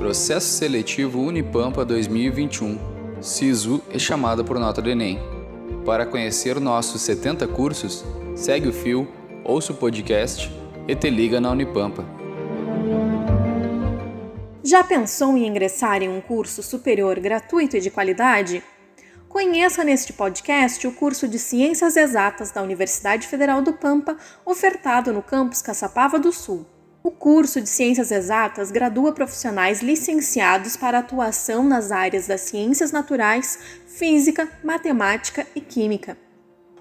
Processo Seletivo Unipampa 2021. SISU é chamada por nota do Enem. Para conhecer nossos 70 cursos, segue o fio, ouça o podcast e te liga na Unipampa. Já pensou em ingressar em um curso superior gratuito e de qualidade? Conheça neste podcast o curso de Ciências Exatas da Universidade Federal do Pampa, ofertado no campus Caçapava do Sul. O curso de Ciências Exatas gradua profissionais licenciados para atuação nas áreas das ciências naturais, física, matemática e química.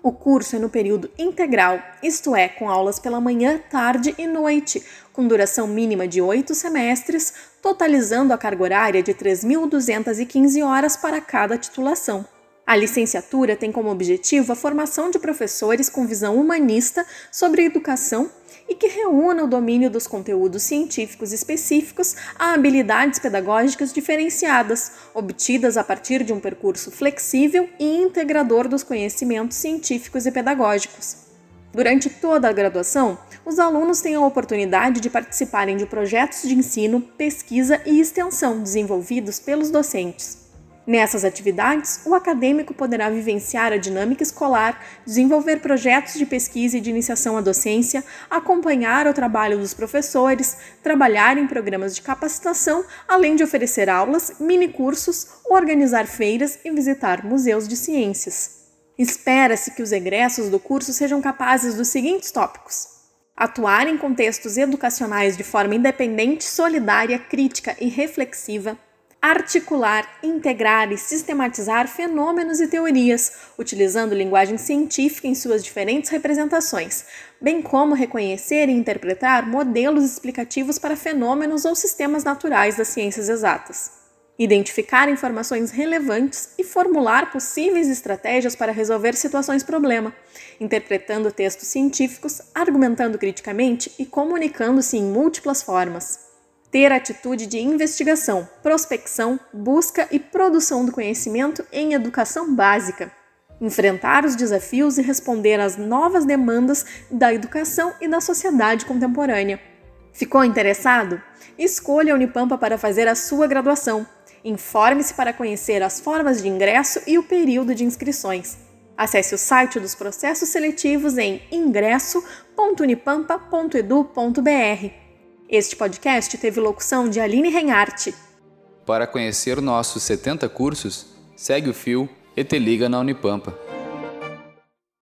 O curso é no período integral, isto é, com aulas pela manhã, tarde e noite, com duração mínima de oito semestres, totalizando a carga horária de 3.215 horas para cada titulação. A licenciatura tem como objetivo a formação de professores com visão humanista sobre educação e que reúna o domínio dos conteúdos científicos específicos a habilidades pedagógicas diferenciadas, obtidas a partir de um percurso flexível e integrador dos conhecimentos científicos e pedagógicos. Durante toda a graduação, os alunos têm a oportunidade de participarem de projetos de ensino, pesquisa e extensão desenvolvidos pelos docentes. Nessas atividades, o acadêmico poderá vivenciar a dinâmica escolar, desenvolver projetos de pesquisa e de iniciação à docência, acompanhar o trabalho dos professores, trabalhar em programas de capacitação, além de oferecer aulas, minicursos, organizar feiras e visitar museus de ciências. Espera-se que os egressos do curso sejam capazes dos seguintes tópicos: atuar em contextos educacionais de forma independente, solidária, crítica e reflexiva articular, integrar e sistematizar fenômenos e teorias, utilizando linguagem científica em suas diferentes representações, bem como reconhecer e interpretar modelos explicativos para fenômenos ou sistemas naturais das ciências exatas. Identificar informações relevantes e formular possíveis estratégias para resolver situações problema, interpretando textos científicos, argumentando criticamente e comunicando-se em múltiplas formas ter atitude de investigação, prospecção, busca e produção do conhecimento em educação básica, enfrentar os desafios e responder às novas demandas da educação e da sociedade contemporânea. Ficou interessado? Escolha a Unipampa para fazer a sua graduação. Informe-se para conhecer as formas de ingresso e o período de inscrições. Acesse o site dos processos seletivos em ingresso.unipampa.edu.br. Este podcast teve locução de Aline Reinhardt. Para conhecer nossos 70 cursos, segue o fio e te liga na Unipampa.